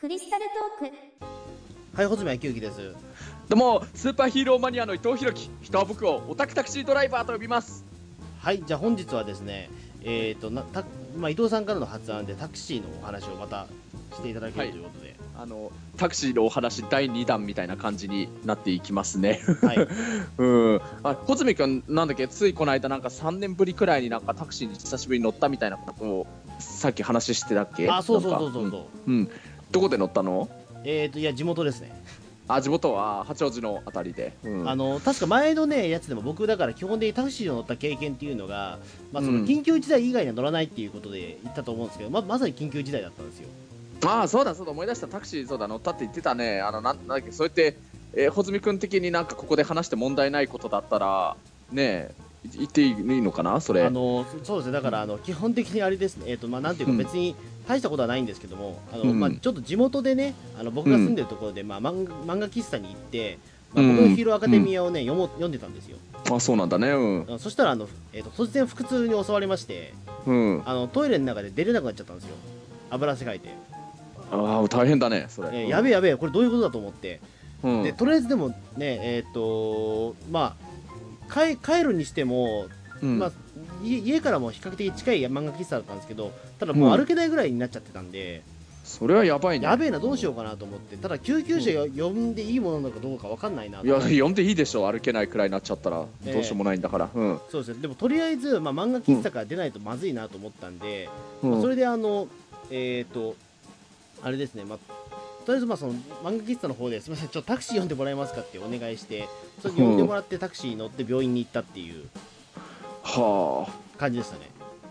クリスタルトーク。はい、穂積昭之です。どうもスーパーヒーローマニアの伊藤弘樹人は僕をオタクタクシードライバーと呼びます。はい、じゃあ本日はですね、えっ、となたまあ伊藤さんからの発案でタクシーのお話をまたしていただけるということで、あのタクシーのお話第2弾みたいな感じになっていきますね。はい、うん。あ穂積君なんだっけ？ついこの間なんか3年ぶりくらいになんかタクシーに久しぶりに乗ったみたいなことをさっき話してたっけ？あ、そうそうそうそうそう。うん、うんどこで乗ったの？えっ、といや地元ですね。あ地元は？八王子のあたりで、うん。あの確か前のねやつでも僕だから基本的にタクシーを乗った経験っていうのが、まあそのうん。緊急事態以外には乗らないっていうことで言ったと思うんですけど、ままさに緊急事態だったんですよ。ああそうだそうだ思い出した。タクシーそうだ乗ったって言ってたね。あのなんなんだっけそうやって、えー、穂積君的になんかここで話して問題ないことだったらねえい言っていいのかなそれ。あのそそうですね。だからあの基本的にあれですね。えっ、とまあなんていうかうん。別に大したことはないんですけども、あのうん。まあちょっと地元でねあの僕が住んでるところで、まあ漫画漫画喫茶に行って、まあ、うん。僕のヒーローアカデミアをね、読もう読んでたんですよ。あそうなんだね。うん。あそしたらあの、えー、と突然腹痛に襲われましてうん。あのトイレの中で出れなくなっちゃったんですよ。油汗かいて、ああ大変だねそれ、えーやべえやべえこれどういうことだと思って、うん。でとりあえずでもねえっ、とまあ帰帰るにしてもうん。まあ、家家からも比較的近い漫画喫茶だったんですけどただもう歩けないぐらいになっちゃってたんで、それはやばいね。やべえなどうしようかなと思って。ただ救急車よ呼んでいいものなのかどうかわかんないなと。いや呼んでいいでしょ歩けないくらいになっちゃったらええ。どうしようもないんだから、うん。そうですね。でもとりあえず、まあ、漫画喫茶から出ないとまずいなと思ったんで、まあそれであのえっ、とあれですね。まあとりあえずまあその漫画喫茶の方ですみませんちょっとタクシー呼んでもらえますかってお願いしてそれで呼んでもらってタクシーに乗って病院に行ったっていうは感じでしたね、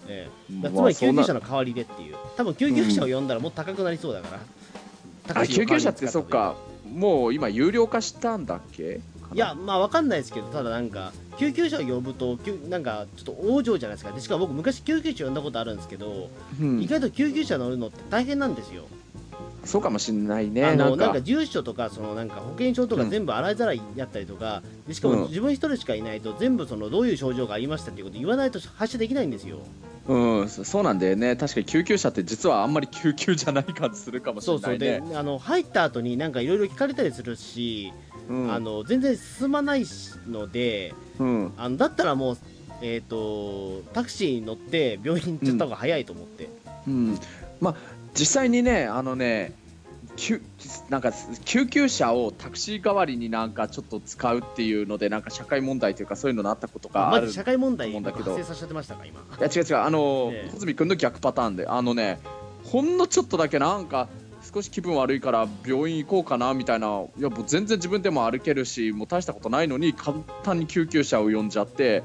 ええ。つまり救急まあ車の代わりでっていう。多分救急車を呼んだらもっと高くなりそうだから、タそん救急車ってそっか。もう今有料化したんだっけ？いやまあわかんないですけどただなんか救急車を呼ぶと救なんかちょっと往生じゃないですか。でしかも僕昔救急車呼んだことあるんですけど、うん。意外と救急車乗るのって大変なんですよ、そうかもしんないね。あのなんか。住所とかそのなんか保険証とかうん。全部洗いざらいやったりとか、でしかもうん。自分一人しかいないと全部そのどういう症状がありましたっていうこと言わないと発射できないんですよ。うん、そそうなんだよね。確かに救急車って実はあんまり救急じゃない感じするかもしそうそう。れないねであの入った後になんかいろいろ聞かれたりするし、うん。あの全然進まないのでうん。あのだったらもう、えー、とタクシーに乗って病院に行っちゃった方が早いと思って、うん、まあ実際にねあのね救なんか救急車をタクシー代わりになんかちょっと使うっていうのでなんか社会問題というかそういうのなったことがあるまず社会問題思うんだけど発生させてましたか今。いや違う違うあの、ええ。穂積君の逆パターンであのねほんのちょっとだけなんか少し気分悪いから病院行こうかなみたいないやもう全然自分でも歩けるしもう大したことないのに簡単に救急車を呼んじゃって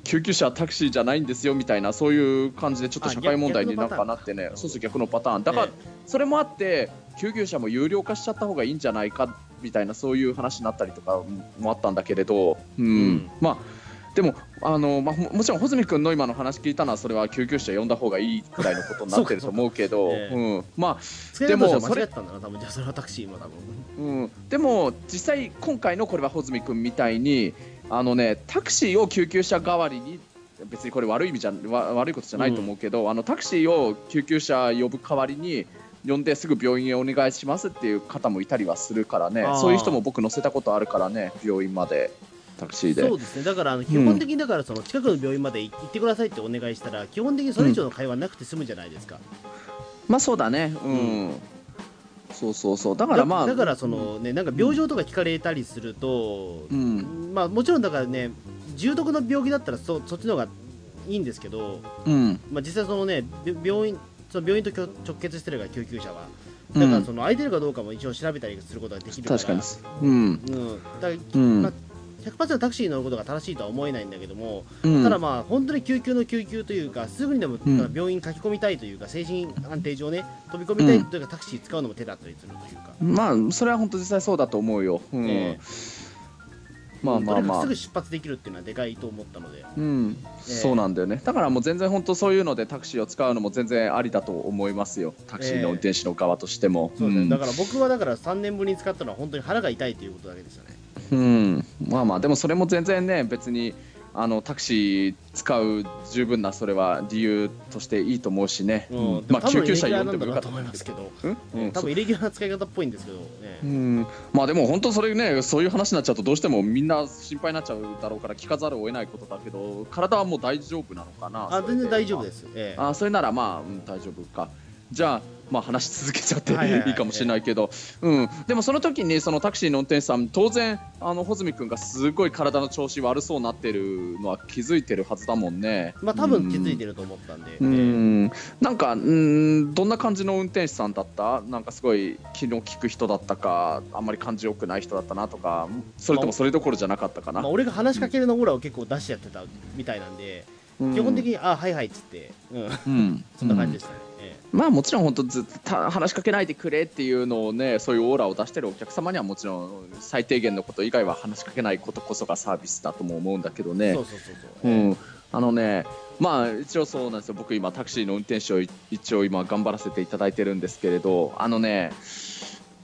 救急車はタクシーじゃないんですよみたいなそういう感じでちょっと社会問題になんかなってねそうそう逆のパターン。だから、えそれもあって救急車も有料化しちゃった方がいいんじゃないかみたいなそういう話になったりとかもあったんだけれど、うん。うん。まあでもあの、まあ、ももちろん穂積君の今の話聞いたのはそれは救急車呼んだ方がいいくらいのことになってると思うけどそうん、までもそれってたんだな多分。じゃあそれはタクシーも多分。あ、うん、でも実際今回のこれは穂積君みたいにあの、ね、タクシーを救急車代わりに別にこれ悪い意味じゃわ悪いことじゃないと思うけど、あのタクシーを救急車呼ぶ代わりに呼んですぐ病院へお願いしますっていう方もいたりはするからね。そういう人も僕乗せたことあるからね病院までタクシーで。そうですね。だからあの基本的にだからその近くの病院まで行ってくださいってお願いしたら基本的にそれ以上の会話なくて済むじゃないですか、まあそうだね。うん、そうそうそう。だからまあだからそのねなんか病状とか聞かれたりすると、うん。まあもちろんだからね重篤な病気だったらそそっちの方がいいんですけど、うん。まあ、実際そのねび病院その病院と直直結してるから救急車は。だからその空いてるかどうかも一応調べたりすることができるから。確かに。うん。うん。だうん、まあ100%タクシーに乗ることが正しいとは思えないんだけども、うん。ただまあ本当に救急の救急というかすぐにでもうん。病院に書き込みたいというか精神安定上ね飛び込みたいというかタクシー使うのも手だったりするというか、まあそれは本当実際そうだと思うよ、うん。え。まあまあまあ。すぐ出発できるっていうのはでかいと思ったので。うん、そうなんだよね。だからもう全然本当そういうのでタクシーを使うのも全然ありだと思いますよ。タクシーの運転手の側としても、そうですね、ん。だから僕はだから3年ぶりに使ったのは本当に腹が痛いということだけでしたねうん、まあまあでもそれも全然ね別にあのタクシー使う十分なそれは理由としていいと思うしね、うん、まあ救急車呼呼んでもよかったと思いますけど、うん？多分イレギュラーな使い方っぽいんですけど。ね、うん。まあでも本当それねそういう話になっちゃうとどうしてもみんな心配になっちゃうだろうから聞かざるを得ないことだけど体はもう大丈夫なのかなあ全然大丈夫ですす、ええ。あそれならまあ、うん大丈夫かじゃあまあ話し続けちゃってはいはいかもしれないけど、うん、でもその時にそのタクシーの運転手さん当然あの穂積君がすごい体の調子悪そうになってるのは気づいてるはずだもんね。まあ多分気づいてると思ったんで、うええん。なんかうんどんな感じの運転手さんだった？なんかすごい気の利く人だったかあんまり感じよくない人だったなとかそれともそれどころじゃなかったかな、まあ、俺が話しかけるのオーラを結構出しちゃってたみたいなんで、うん基本的に、あはいはいっつって、うん、うん。そんな感じでしたね。えまあもちろん本当ずっとた話しかけないでくれっていうのをねそういうオーラを出してるお客様にはもちろん最低限のこと以外は話しかけないことこそがサービスだとも思うんだけどね。あのねまあ一応そうなんですよ。僕今タクシーの運転手をい一応今頑張らせていただいてるんですけれどあのね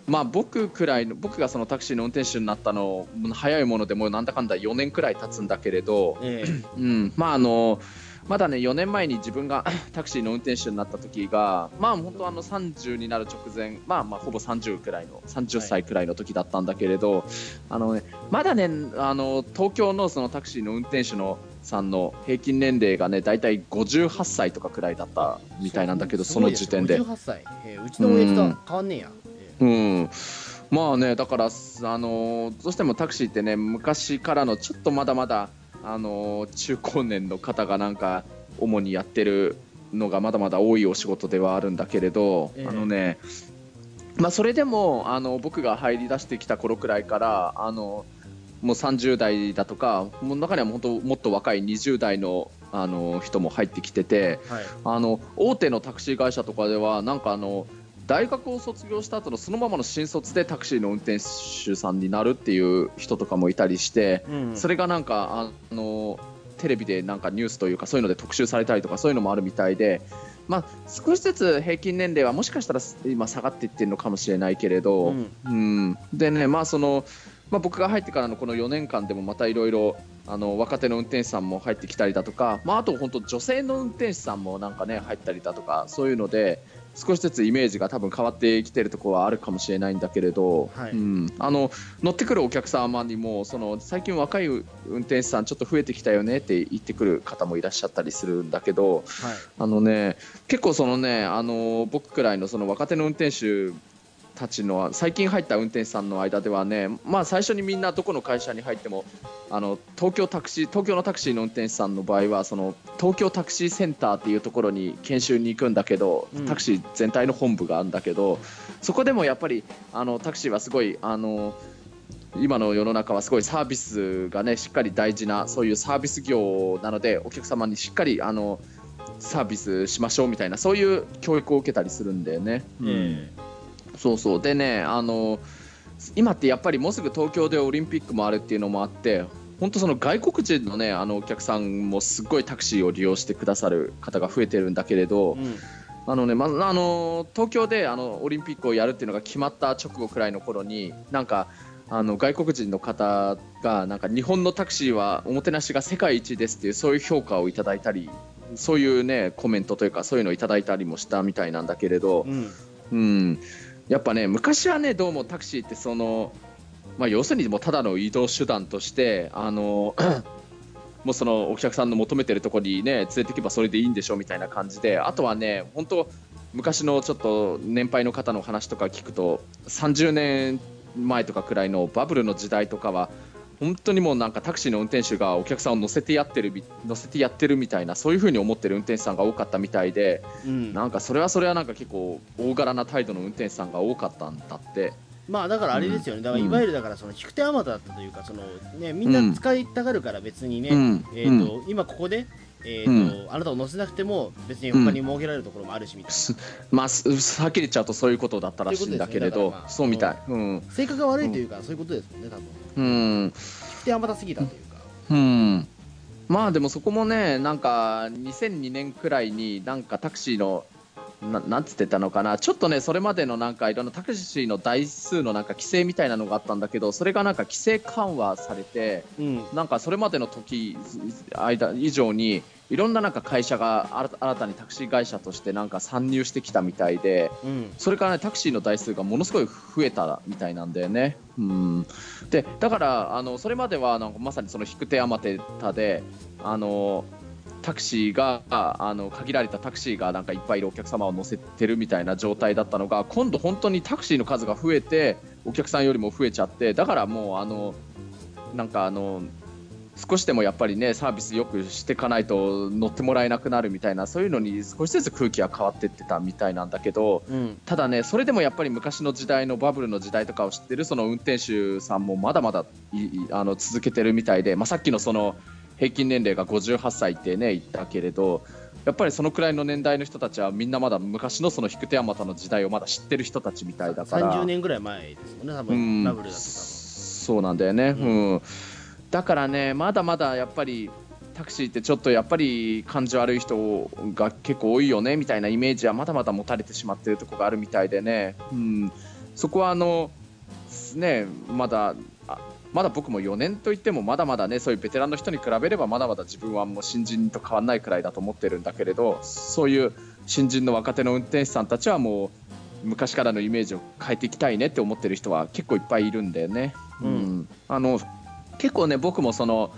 まあ僕くらいの僕がそのタクシーの運転手になったの早いものでもうなんだかんだ4年くらい経つんだけれど、ええ。うん、まああのまだね4年前に自分が タクシーの運転手になった時がまあ本当あの30になる直前まあまあほぼ30くらいの30歳くらいの時だったんだけれど、あのねまだねあの東京のそのタクシーの運転手のさんの平均年齢がね大体58歳とかくらいだったみたいなんだけどその時点で。58歳、ええうちの親父とは変わんねえや。えうん。まあねだからあのどうしてもタクシーってね昔からのちょっとまだまだあの中高年の方がなんか主にやってるのがまだまだ多いお仕事ではあるんだけれど、ええ。あのねまあそれでもあの僕が入り出してきた頃くらいからあのもう30代だとかもう中には本当もっと若い20代のあの人も入ってきてて、えはい、あの大手のタクシー会社とかではなんかあの大学を卒業した後のそのままの新卒でタクシーの運転手さんになるっていう人とかもいたりして、うん。それがなんかあのテレビでなんかニュースというかそういうので特集されたりとかそういうのもあるみたいで、まあ、少しずつ平均年齢はもしかしたら今下がっていってるのかもしれないけれど、うん。うん、でね、まあそのまあ、僕が入ってからのこの4年間でもまたいろいろあの若手の運転手さんも入ってきたりだとか、まあ、あと本当女性の運転手さんもなんかね入ったりだとかそういうので少しずつイメージが多分変わってきてるところはあるかもしれないんだけれど、はい。うん、あの乗ってくるお客様にもその最近若い運転手さんちょっと増えてきたよねって言ってくる方もいらっしゃったりするんだけど、はい。あのね結構そのねあの僕くらいのその若手の運転手たちの最近入った運転手さんの間ではねまあ最初にみんなどこの会社に入ってもあの東京タクシー東京のタクシーの運転手さんの場合はその東京タクシーセンターっていうところに研修に行くんだけど、うんタクシー全体の本部があるんだけどそこでもやっぱりあのタクシーはすごいあの今の世の中はすごいサービスがねしっかり大事なそういうサービス業なのでお客様にしっかりあのサービスしましょうみたいなそういう教育を受けたりするんだよね。えそうそう。でねあの今ってやっぱりもうすぐ東京でオリンピックもあるっていうのもあって本当その外国人のねあのお客さんもすごいタクシーを利用してくださる方が増えてるんだけれど、えうん。あのね、まあの東京であのオリンピックをやるっていうのが決まった直後くらいの頃になんかあの外国人の方がなんか日本のタクシーはおもてなしが世界一ですっていうそういう評価をいただいたりそういうねコメントというかそういうのをいただいたりもしたみたいなんだけれど、うん。うん、やっぱね昔はねどうもタクシーってその、まあ、要するにもうただの移動手段としてあの もうそのお客さんの求めてるところにね連れてけばそれでいいんでしょみたいな感じであとはね本当昔のちょっと年配の方の話とか聞くと30年前とかくらいのバブルの時代とかは本当にもうなんかタクシーの運転手がお客さんを乗せてやってるみ乗せてやってるみたいなそういう風に思ってる運転手さんが多かったみたいでうん。なんかそれはそれはなんか結構大柄な態度の運転手さんが多かったんだって。まあだからあれですよね、だからうんいわゆるだからその引く手あまただったというかそのねみんな使いたがるから別にね、うん。えーと今ここで、えーとうあなたを乗せなくても別に他に設けられるところもあるしみたいな、すまあ、すはっきり言っちゃうとそういうことだったらしいんだけれど、ね。まあ。そうみたい。うん。性格が悪いというか、そういうことですもんね多分うん。引く手あまたすぎたというか、うん。まあでもそこもね、なんか2002年くらいになんかタクシーのななんつってたのかなちょっとねそれまでのなんかいろんなタクシーの台数のなんか規制みたいなのがあったんだけどそれがなんか規制緩和されて、うん、なんかそれまでの時間以上にいろんななんか会社が新たにタクシー会社としてなんか参入してきたみたいで、うん、それから、ね、タクシーの台数がものすごい増えたみたいなんだよね。うん、でだからあのそれまではなんかまさにその引く手あまてたであのタクシーがあの限られたタクシーがなんかいっぱいいるお客様を乗せてるみたいな状態だったのが今度、本当にタクシーの数が増えてお客さんよりも増えちゃってだからもうあのなんかあの少しでもやっぱりねサービスよくしていかないと乗ってもらえなくなるみたいなそういうのに少しずつ空気が変わっていってたみたいなんだけど、うん、ただねそれでもやっぱり昔の時代のバブルの時代とかを知ってるその運転手さんもまだまだあの続けてるみたいで、まあ、さっきのその平均年齢が58歳ってね言ったけれどやっぱりそのくらいの年代の人たちはみんなまだ昔のその引く手あまたの時代をまだ知ってる人たちみたいだから。30年ぐらい前ですもんね多分、バブルだとそうなんだよね、うん、うん、だからねまだまだやっぱりタクシーってちょっとやっぱり感じ悪い人が結構多いよねみたいなイメージはまだまだ持たれてしまっているところがあるみたいでね、うん、そこはあのねまだまだ僕も4年といってもまだまだねそういうベテランの人に比べればまだまだ自分はもう新人と変わらないくらいだと思ってるんだけれどそういう新人の若手の運転手さんたちはもう昔からのイメージを変えていきたいねって思ってる人は結構いっぱいいるんだよね。うん、うん、あの結構ね僕もその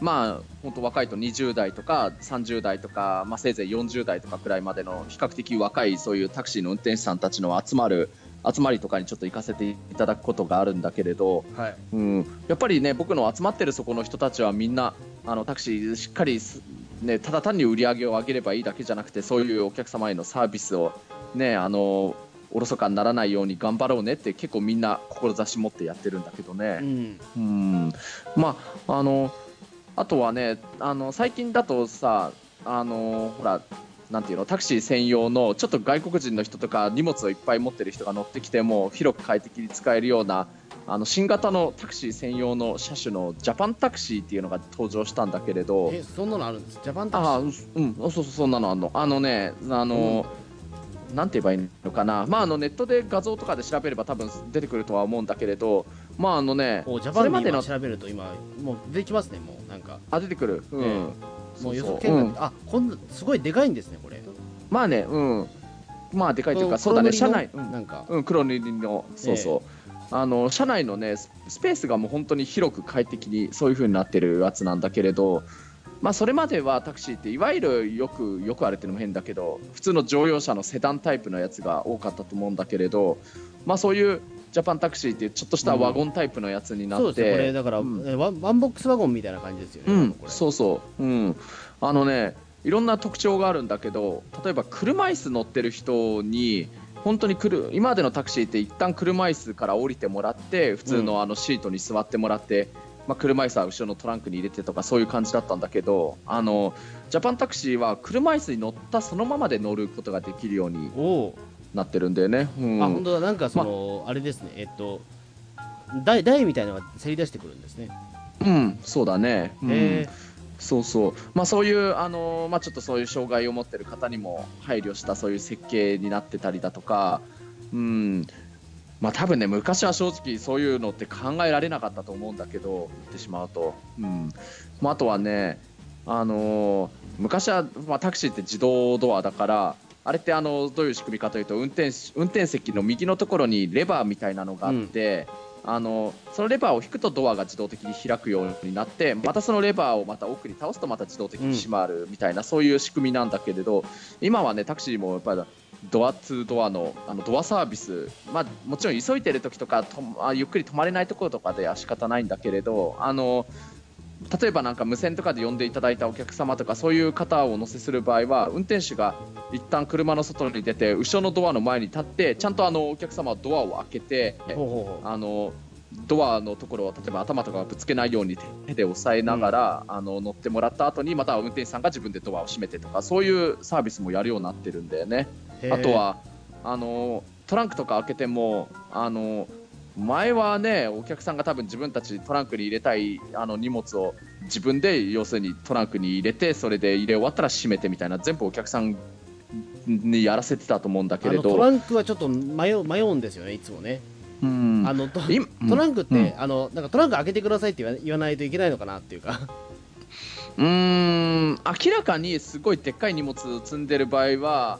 まあ本当若いと20代とか30代とか、まあ、せいぜい40代とかくらいまでの比較的若いそういうタクシーの運転手さんたちの集まる集まりとかにちょっと行かせていただくことがあるんだけれど、はい、うん、やっぱりね僕の集まってるそこの人たちはみんなあのタクシーしっかり、ね、ただ単に売り上げを上げればいいだけじゃなくてそういうお客様へのサービスをねあのおろそかにならないように頑張ろうねって結構みんな志持ってやってるんだけどね。うん、うんまああのあとはねあの最近だとさあのほらなんていうのタクシー専用のちょっと外国人の人とか荷物をいっぱい持ってる人が乗ってきても広く快適に使えるようなあの新型のタクシー専用の車種のジャパンタクシーっていうのが登場したんだけれど。えそんなのあるんです？ジャパンタクシー？あうんそうそうそんなのあるの。あのねあの、うん、なんて言えばいいのかな、まあ、あのネットで画像とかで調べれば多分出てくるとは思うんだけれどまああのねジャパンで今調べると今もう出てきますねもうなんか。あ出てくる？うん、えーもう予測見学、うん、あこんなすごいでかいんですねこれ。まあねうん。まあでかいというかそうだね車内、うん、なんか、うん、黒塗りの。そうそう、えー、あの車内のねスペースがもう本当に広く快適にそういう風になってるやつなんだけれどまあそれまではタクシーっていわゆるよくよくあるっていうのも変だけど普通の乗用車のセダンタイプのやつが多かったと思うんだけれどまあそういうジャパンタクシーっていうちょっとしたワゴンタイプのやつになって、これだから、うん、ワンボックスワゴンみたいな感じですよね、うん、そうそう、うん、あのねいろんな特徴があるんだけど例えば車椅子乗ってる人に本当に来る今までのタクシーって一旦車椅子から降りてもらって普通のあのシートに座ってもらって、まあ、車椅子は後ろのトランクに入れてとかそういう感じだったんだけどあのジャパンタクシーは車椅子に乗ったそのままで乗ることができるようになってるんだよね。うん、あ本当だ。なんかその、まあ。れですね。えっと台台みたいなのがせり出してくるんですね。うん。そうだね。うん、そうそう、まあ、そういうあの、まあ、ちょっとそういう障害を持ってる方にも配慮したそういう設計になってたりだとか、うんまあ、多分ね昔は正直そういうのって考えられなかったと思うんだけど言ってしまうと、うん。まあ、あとはねあの昔は、まあ、タクシーって自動ドアだからあれってあのどういう仕組みかというと運転運転席の右のところにレバーみたいなのがあって、あのそのレバーを引くとドアが自動的に開くようになってまたそのレバーをまた奥に倒すとまた自動的に閉まるみたいな、うん、そういう仕組みなんだけれど今はねタクシーもやっぱりドアツードアのあのドアサービス、まあ、もちろん急いでる時とかとあゆっくり止まれないところとかでは仕方ないんだけれどあの例えばなんか無線とかで呼んでいただいたお客様とかそういう方をお乗せする場合は運転手が一旦車の外に出て後ろのドアの前に立ってちゃんとあのお客様はドアを開けてあのドアのところを例えば頭とかぶつけないように手で押さえながら、うん、あの乗ってもらった後にまた運転手さんが自分でドアを閉めてとかそういうサービスもやるようになってるんだよね。あとはあのトランクとか開けてもあの前はねお客さんが多分自分たちトランクに入れたいあの荷物を自分で要するにトランクに入れてそれで入れ終わったら閉めてみたいな全部お客さんにやらせてたと思うんだけれど。トランクはちょっと迷う迷うんですよねいつもね。うん。あのトトランクって、うん、あのなんかトランク開けてくださいって言わないといけないのかなっていうか。うん。明らかにすごいでっかい荷物積んでる場合は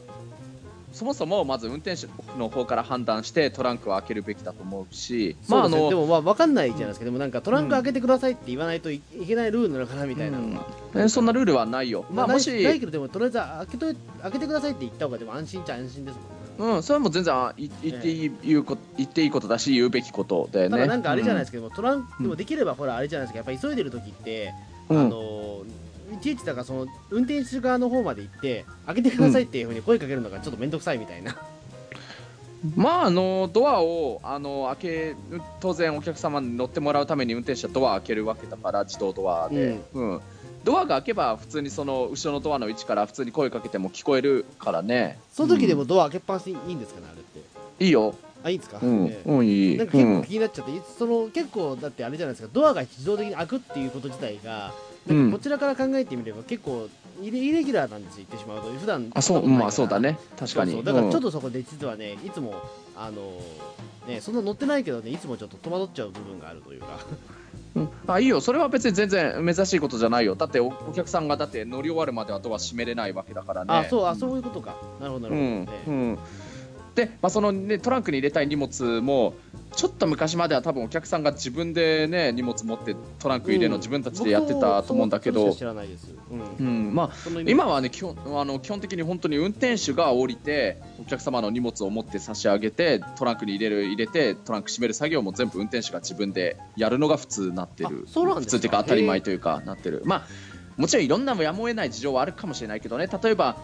そもそもまず運転手の方から判断してトランクを開けるべきだと思うし、まあ、あのでもまあ分かんないじゃないですか、でもなんかトランク開けてくださいって言わないといけないルールなのかなみたいな。のは、うん、そんなルールはないよ、まあ、もしないけどでもとりあえず開けと開けてくださいって言った方がでも安心っちゃ安心ですもんね。うん、それも全然言っていい,、言うこ言っていいことだし言うべきことだよね。なんかあれじゃないですけども、トランクでもできればほらあれじゃないですか。やっぱり急いでる時って、あのいちいちだからその運転手側の方まで行って開けてくださいっていうふうに声かけるのがちょっと面倒くさいみたいな。まああのドアをあの開け当然お客様に乗ってもらうために運転手はドア開けるわけだから自動ドアで、うん、うん、ドアが開けば普通にその後ろのドアの位置から普通に声かけても聞こえるからね。その時でもドア開けっぱなしいいんですかねあれって。いいよ。あいいですか、うん、ね、うん、いい。なんか結構気になっちゃって、うん、その結構だってあれじゃないですか。ドアが自動的に開くっていうこと自体がなん。かこちらから考えてみれば結構イレイレギュラーなんです言ってしまうと。普段あそうまあそうだね。確かに。だからちょっとそこで実はねいつもあのねそんな乗ってないけどねいつもちょっと戸惑っちゃう部分があるというか。うん、あいいよ。それは別に全然珍しいことじゃないよ。だってお客さんがだって乗り終わるまではドア閉めれないわけだからね。あそうあそういうことか。なるほどなるほど、ね、うん、うんその、ね、トランクに入れたい荷物もちょっと昔までは多分お客さんが自分で、ね、荷物持ってトランク入れるの自分たちでやってたと思うんだけど、うん。まあ、今はね基本あの基本的に本当に運転手が降りてお客様の荷物を持って差し上げてトランクに入れる入れてトランク閉める作業も全部運転手が自分でやるのが普通になってる。普通っていうか当たり前というかなってる。まあもちろんいろんなやむを得ない事情はあるかもしれないけどね。例えば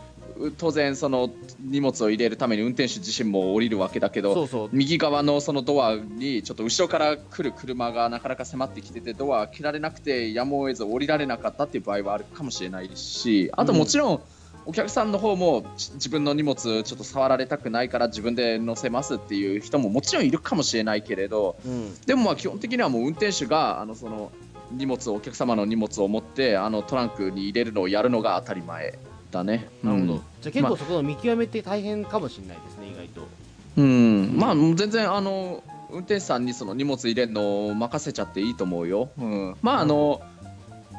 当然その荷物を入れるために運転手自身も降りるわけだけど右側のそのドアにちょっと後ろから来る車がなかなか迫ってきててドア開けられなくてやむを得ず降りられなかったっていう場合はあるかもしれないしあともちろん、お客さんの方も自分の荷物ちょっと触られたくないから自分で乗せますっていう人ももちろんいるかもしれないけれど、うん、でもまあ基本的にはもう運転手があのその荷物お客様の荷物を持ってあのトランクに入れるのをやるのが当たり前だね。なるほど。うん、じゃあ結構そこの見極めって大変かもしれないですね、意外と。うん、まあ全然あの運転手さんにその荷物入れるのを任せちゃっていいと思うよ。うん、まああの、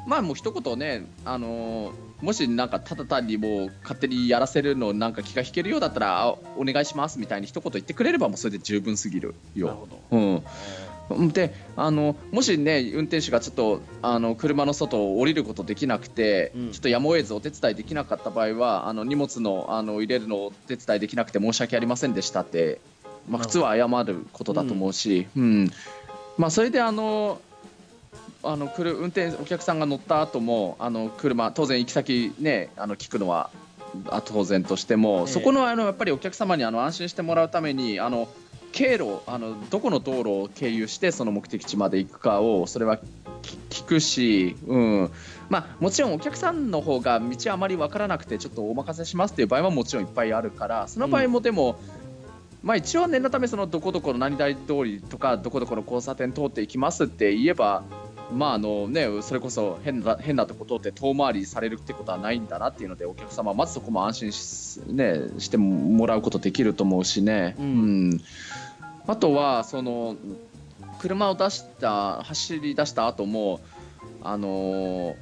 まあもう一言ね、あのもしなんかただ単にもう勝手にやらせるのなんか気が引けるようだったらお願いしますみたいに一言言ってくれればもうそれで十分すぎるよ。なるほど。うん。であのもしね運転手がちょっとあの車の外を降りることできなくて、うん、ちょっとやむを得ずお手伝いできなかった場合はあの荷物のあの入れるのをお手伝いできなくて申し訳ありませんでしたって、まあ、普通は謝ることだと思うし、うん、うん、まあ、それであのあの来る運転お客さんが乗った後もあの車当然行き先ねあの聞くのは当然としても、えー、そこのあのやっぱりお客様にあの安心してもらうためにあの経路あのどこの道路を経由してその目的地まで行くかをそれは聞くし、うん。まあ、もちろんお客さんの方が道あまり分からなくてちょっとお任せしますっていう場合はもちろんいっぱいあるからその場合もでも、うん、まあ、一応念のためそのどこどこの何々通りとかどこどこの交差点通っていきますって言えばまああのね、それこそ変な変なとこ通って遠回りされるってことはないんだなっていうのでお客様まずそこも安心し,、ね、してもらうことできると思うしね。うん、うんあとはその車を出した走り出した後もあの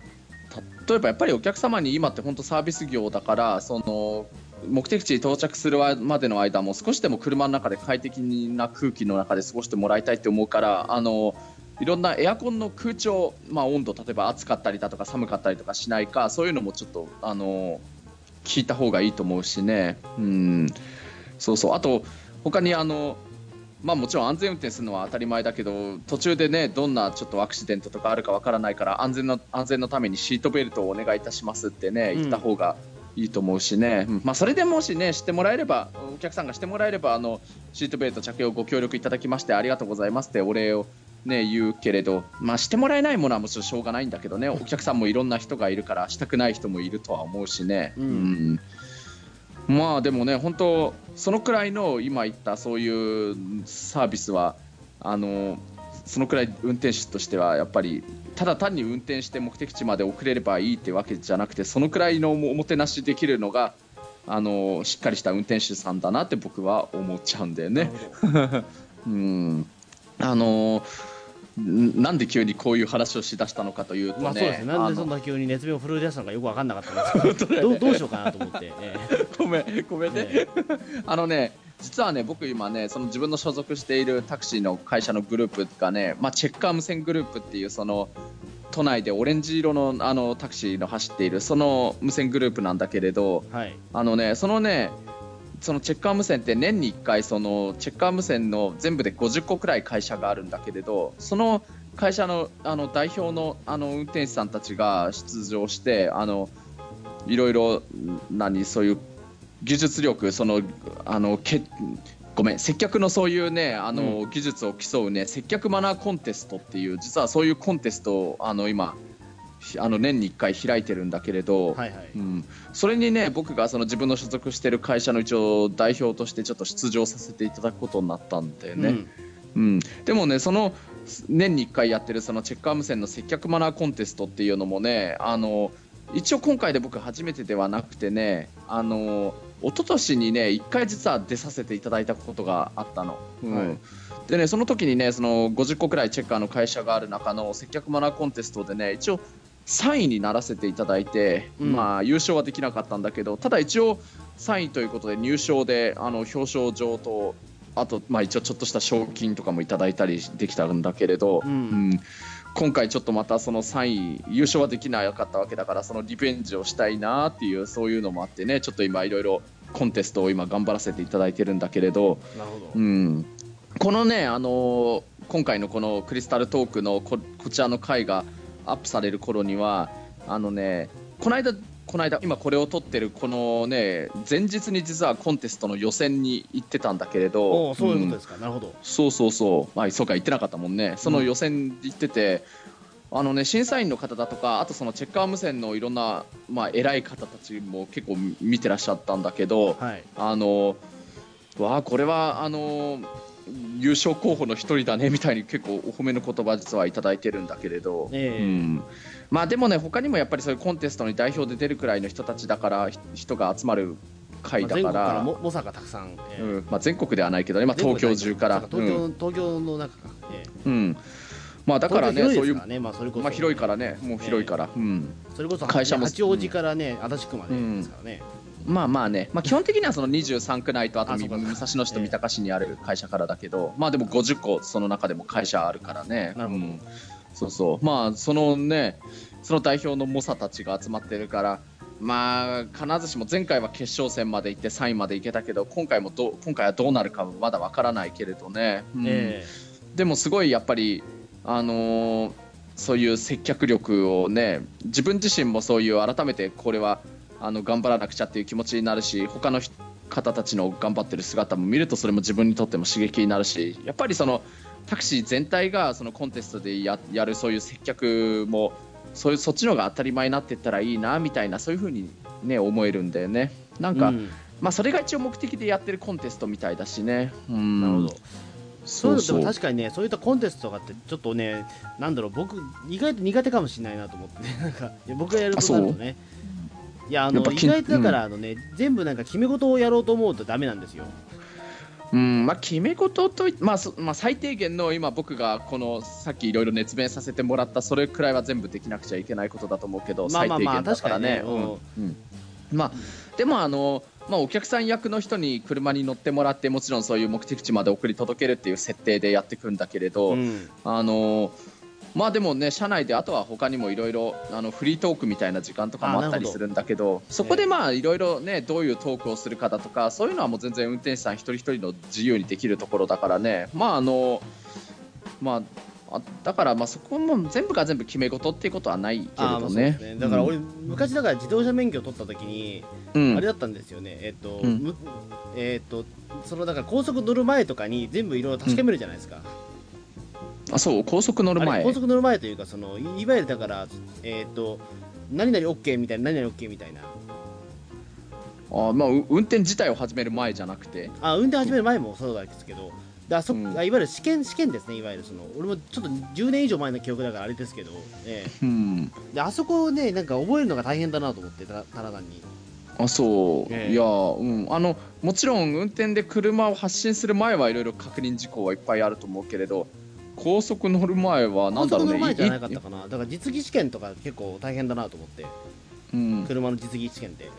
例えばやっぱりお客様に今って本当サービス業だからその目的地に到着するまでの間も少しでも車の中で快適な空気の中で過ごしてもらいたいって思うからあのいろんなエアコンの空調、まあ、温度例えば暑かったりだとか寒かったりとかしないかそういうのもちょっとあの聞いた方がいいと思うしね。うん。そうそう。あと他にあのまあ、もちろん安全運転するのは当たり前だけど途中でねどんなちょっとアクシデントとかあるかわからないから安全の安全のためにシートベルトをお願いいたしますってね言った方がいいと思うしね、うん、まあ、それでもしねしてもらえればお客さんがしてもらえればあのシートベルト着用ご協力いただきましてありがとうございますってお礼をね、言うけれど、まあ、してもらえないものはもちろんしょうがないんだけどね。お客さんもいろんな人がいるからしたくない人もいるとは思うしね。うん、うん。まあでもね本当そのくらいの今言ったそういうサービスはあのそのくらい運転手としてはやっぱりただ単に運転して目的地まで遅れればいいってわけじゃなくてそのくらいのおもてなしできるのがあのしっかりした運転手さんだなって僕は思っちゃうんだよね。うんあのなんで急にこういう話をしだしたのかというとね、まあそうですね。なんでそんな急に熱病を震え出したのかよく分かんなかったんですけど。ど うどうしようかなと思って、えごめんごめんね、え。あのね実はね僕今ねその自分の所属しているタクシーの会社のグループがね、まあ、チェッカー無線グループっていうその都内でオレンジ色のあのタクシーの走っているその無線グループなんだけれどはい。あのねそのねそのチェッカー無線って年に1回そのチェッカー無線の全部で50個くらい会社があるんだけれどその会社のあの代表のあの運転手さんたちが出場してあのいろいろ何そういう技術力そのあのけごめん接客のそういうねあの、技術を競うね接客マナーコンテストっていう実はそういうコンテストをあの今ひあの年に1回開いてるんだけれど、はいはい。うん、それにね僕がその自分の所属してる会社の一応代表としてちょっと出場させていただくことになったんだよね、うん。でもねその年に1回やってるそのチェッカー無線の接客マナーコンテストっていうのもねあの一応今回で僕初めてではなくてねあの一昨年にね1回実は出させていただいたことがあったの。うん。はい。でねその時にねその50個くらいチェッカーの会社がある中の接客マナーコンテストでね一応3位にならせていただいて、うん。まあ優勝はできなかったんだけどただ一応3位ということで入賞であの表彰状とあと、まあ、一応ちょっとした賞金とかもいただいたりできたんだけれど、うん。今回ちょっとまたその3位優勝はできなかったわけだからそのリベンジをしたいなっていうそういうのもあってねちょっと今いろいろコンテストを今頑張らせていただいてるんだけれど、なるほど、うん、このね、あのー今回のこのクリスタルトークのここちらの回がアップされる頃にはあのねこの間この間今これを撮ってるこのね前日に実はコンテストの予選に行ってたんだけれどそういうことんですか、なるほど。そうそうそう、あそうか言ってなかったもんね。その予選行ってて、あのね審査員の方だとかあとそのチェッカー無線のいろんなまあ偉い方たちも結構見てらっしゃったんだけど、はい。あのわあこれはあの優勝候補の一人だねみたいに結構お褒めの言葉実はいただいてるんだけれど、ええ。うん、まあでもね他にもやっぱりそういうコンテストに代表で出るくらいの人たちだからひ人が集まる会まあだか、全国かららも猛者がたくさん、ええ。うん。まあ、全国ではないけどね、まあ、東京中から。東京,、うん。東京の中か、ええ。うん。まあ、だからねそういうまあそれこそ。まあ、広いからね。もう広いから、うん、それこそ会社も八王子からね、足立区までですからね、まあまあね、まあ、基本的にはその23区内とあと武蔵野市と三鷹市にある会社からだけど、まあでも50個その中でも会社あるからね。なるほど。うん。そうそう。まあそのねその代表の猛者たちが集まってるからまあ必ずしも前回は決勝戦まで行って3位まで行けたけど今回もどう今回はどうなるかはまだわからないけれどね、うん。え。でもすごいやっぱりあのーそういう接客力をね自分自身もそういう改めてこれはあの頑張らなくちゃっていう気持ちになるし他の人方たちの頑張ってる姿も見るとそれも自分にとっても刺激になるしやっぱりそのタクシー全体がそのコンテストでややるそういう接客もそういうそっちの方が当たり前になっていったらいいなみたいなそういうふうにね思えるんだよね。なんか、うん。まあそれが一応目的でやってるコンテストみたいだしね。うん。なるほど。そうでそうも確かにねそういったコンテストとかってちょっとねなんだろう僕意外と苦手かもしれないなと思ってねなんか僕がやるとなるとねいやあの意外とだからあのね、全部なんか決め事をやろうと思うとダメなんですよ。うんまあ、決め事とい、まあそまあ、最低限の今、僕がこのさっきいろいろ熱弁させてもらったそれくらいは全部できなくちゃいけないことだと思うけど、まあまあまあ最低限だからね。確かにね。うん。うん。まあ、でもあの、まあ、お客さん役の人に車に乗ってもらってもちろんそういう目的地まで送り届けるっていう設定でやっていくんだけれど、うん。あのまあでもね、社内であとは他にもいろいろあのフリートークみたいな時間とかもあったりするんだけど、そこでまあいろいろね、どういうトークをするかだとか、そういうのはもう全然運転手さん一人一人の自由にできるところだからね、まああの、まあ、あだからまあそこも全部が全部決め事っていうことはないけれどね。ね。だから俺、昔だから自動車免許を取った時に、うん、あれだったんですよね。えっ、と、うん。むえっ、とそのだから高速乗る前とかに全部いろいろ確かめるじゃないですか、あそう、高速乗る前。高。速乗る前というかそのいいわゆるだからえっ、と何々 OK みたいな何々 OK みたいな。あまあ、う運転自体を始める前じゃなくて。あ運転始める前もそうなんですけどであそ、うん。あいわゆる試験試験ですねいわゆるその。俺もちょっと10年以上前の記憶だからあれですけど、えうん。えであそこをねなんか覚えるのが大変だなと思ってたただ単に。あそう、ええ。いやうん。あのもちろん運転で車を発進する前はいろいろ確認事項はいっぱいあると思うけれど高速乗る前はなんだろうね高速乗る前じゃなかっいたかな。だから実技試験とか結構大変だなと思って。うん、車の実技試験って。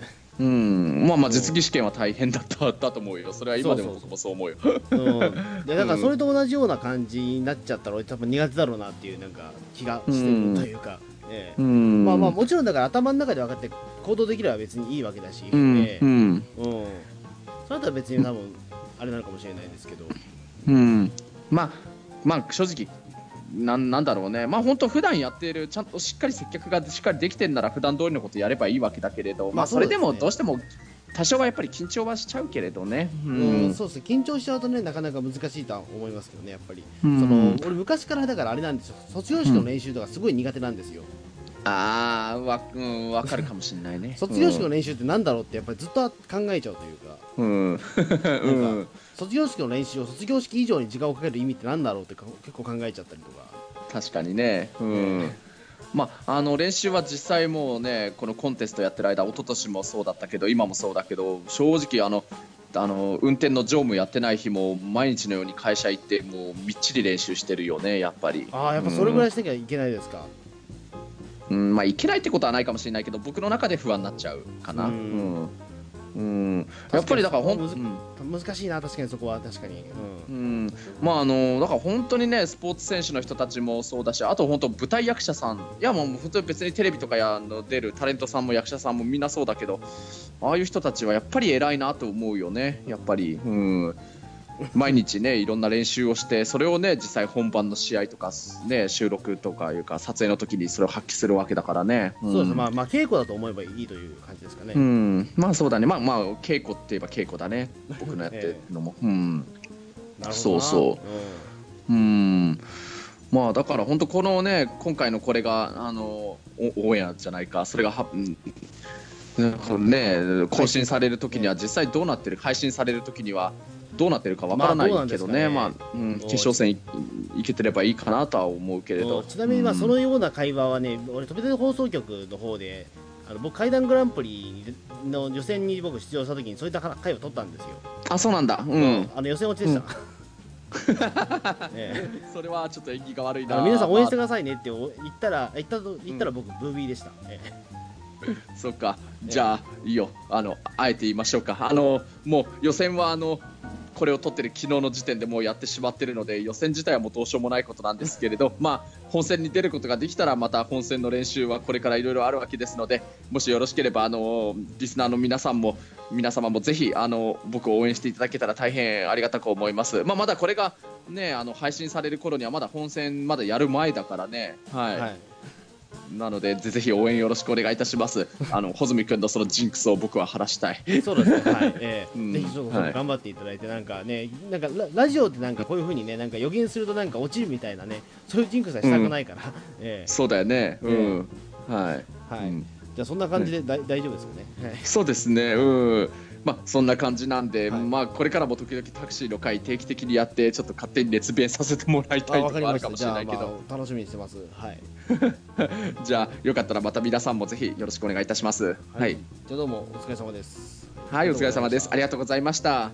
うん、まあまあ実技試験は大変だっただと思うよ。それは今でも僕もそう思うよ。うん。でだからそれと同じような感じになっちゃったら俺多分苦手だろうなっていうなんか気がしてるというか、ええ。うん。まあまあもちろんだから頭の中で分かって行動できれば別にいいわけだし、うん。ええ。うん。うん、それだったら別に多分あれなのかもしれないですけど、うん。まあまあ正直なんなんだろうね。まあ本当普段やっているちゃんとしっかり接客がしっかりできてるなら普段通りのことやればいいわけだけれど、ままああそれでもどうしても多少はやっぱり緊張はしちゃうけれどね。ううん。そうですね。緊張しちゃうとねなかなか難しいとは思いますけどねやっぱり、うん。その俺昔からだからあれなんですよ。卒業式の練習とかすごい苦手なんですよ、ああわ,、うん、わかるかもしれないね。卒業式の練習ってなんだろうってやっぱりずっと考えちゃうというか。うん、うんなんか卒業式の練習を卒業式以上に時間をかける意味ってなんだろうってか結構考えちゃったりとか。確かにね。うん。えまあ、あの練習は実際もうねこのコンテストやってる間一昨年もそうだったけど今もそうだけど正直あのあの運転の乗務やってない日も毎日のように会社行ってもうみっちり練習してるよねやっぱり。ああやっぱそれぐらいしなきゃいけないですか、うんまあいけないってことはないかもしれないけど僕の中で不安になっちゃうかな。ううん。ん、うんやっぱりだからほん、難しいな確かにそこは確かに、う、うん。ん、まああのだから本当にねスポーツ選手の人たちもそうだしあと本当舞台役者さん。いやもう本当に別にテレビとかやあの出るタレントさんも役者さんもみんなそうだけどああいう人たちはやっぱり偉いなと思うよねやっぱり、うん、毎日ねいろんな練習をしてそれをね実際本番の試合とかね収録とかいうか撮影の時にそれを発揮するわけだからね、ん。そうですまあまあ稽古だと思えばいいという感じですかね、うん、まあそうだね。まあまあ稽古って言えば稽古だね。僕のやってる のも、うん。なるほどな。そうそう。うん。まあだから本当このね今回のこれがあのおオンエアじゃないか。それがは、うん。ね更新される時には実際どうなってる？配信される時にはどうなってるかわからないけどね,、すかね。まあうん、決勝戦いいけてればいいかなとは思うけれうんどちなみにまあうんそのような会話はね、俺飛び出放送局の方であの僕階段グランプリの予選に僕出場した時にそういった会を取ったんですよ、あそうなんだ。うん、あの予選落ちでした、ええ それはちょっと縁起が悪いな。皆さん応援してくまださいねってお言ったら言ったと言ったら僕ブービーでした、ええあそっか。じゃあいいよ。あのあえて言いましょうか。あのもう予選はあのこれを取ってる昨日の時点でもうやってしまってるので予選自体はもうどうしようもないことなんですけれど まあ本戦に出ることができたらまた本戦の練習はこれからいろいろあるわけですのでもしよろしければあのリスナーの皆さんも皆様もぜひあの僕を応援していただけたら大変ありがたく思います、まあ、まだこれがねあの配信される頃にはまだ本戦まだやる前だからね。はい、はいなのでぜぜひ応援よろしくお願いいたします。あの穂積君のそのジンクスを僕は晴らしたい。そうですね、はい、ええ。うん。ぜひちょっとはい。頑張っていただいて、なんかね、なんかララジオってなんかこういう風にね、なんか予言するとなんか落ちるみたいなね、そういうジンクスはしたくないから、えそうだよね。うん、はい、えはい、うん。じゃあそんな感じでだい大丈夫ですよね。はい。そうですね。うんまあそんな感じなんで、はい。まあこれからも時々タクシーの会定期的にやってちょっと勝手に熱弁させてもらいたいところあるかもしれないけど、まあ、楽しみにしてます。はい。じゃあよかったらまた皆さんもぜひよろしくお願いいたします。はい、じゃあどうもお疲れ様です。はい、お疲れ様です。ありががとうございました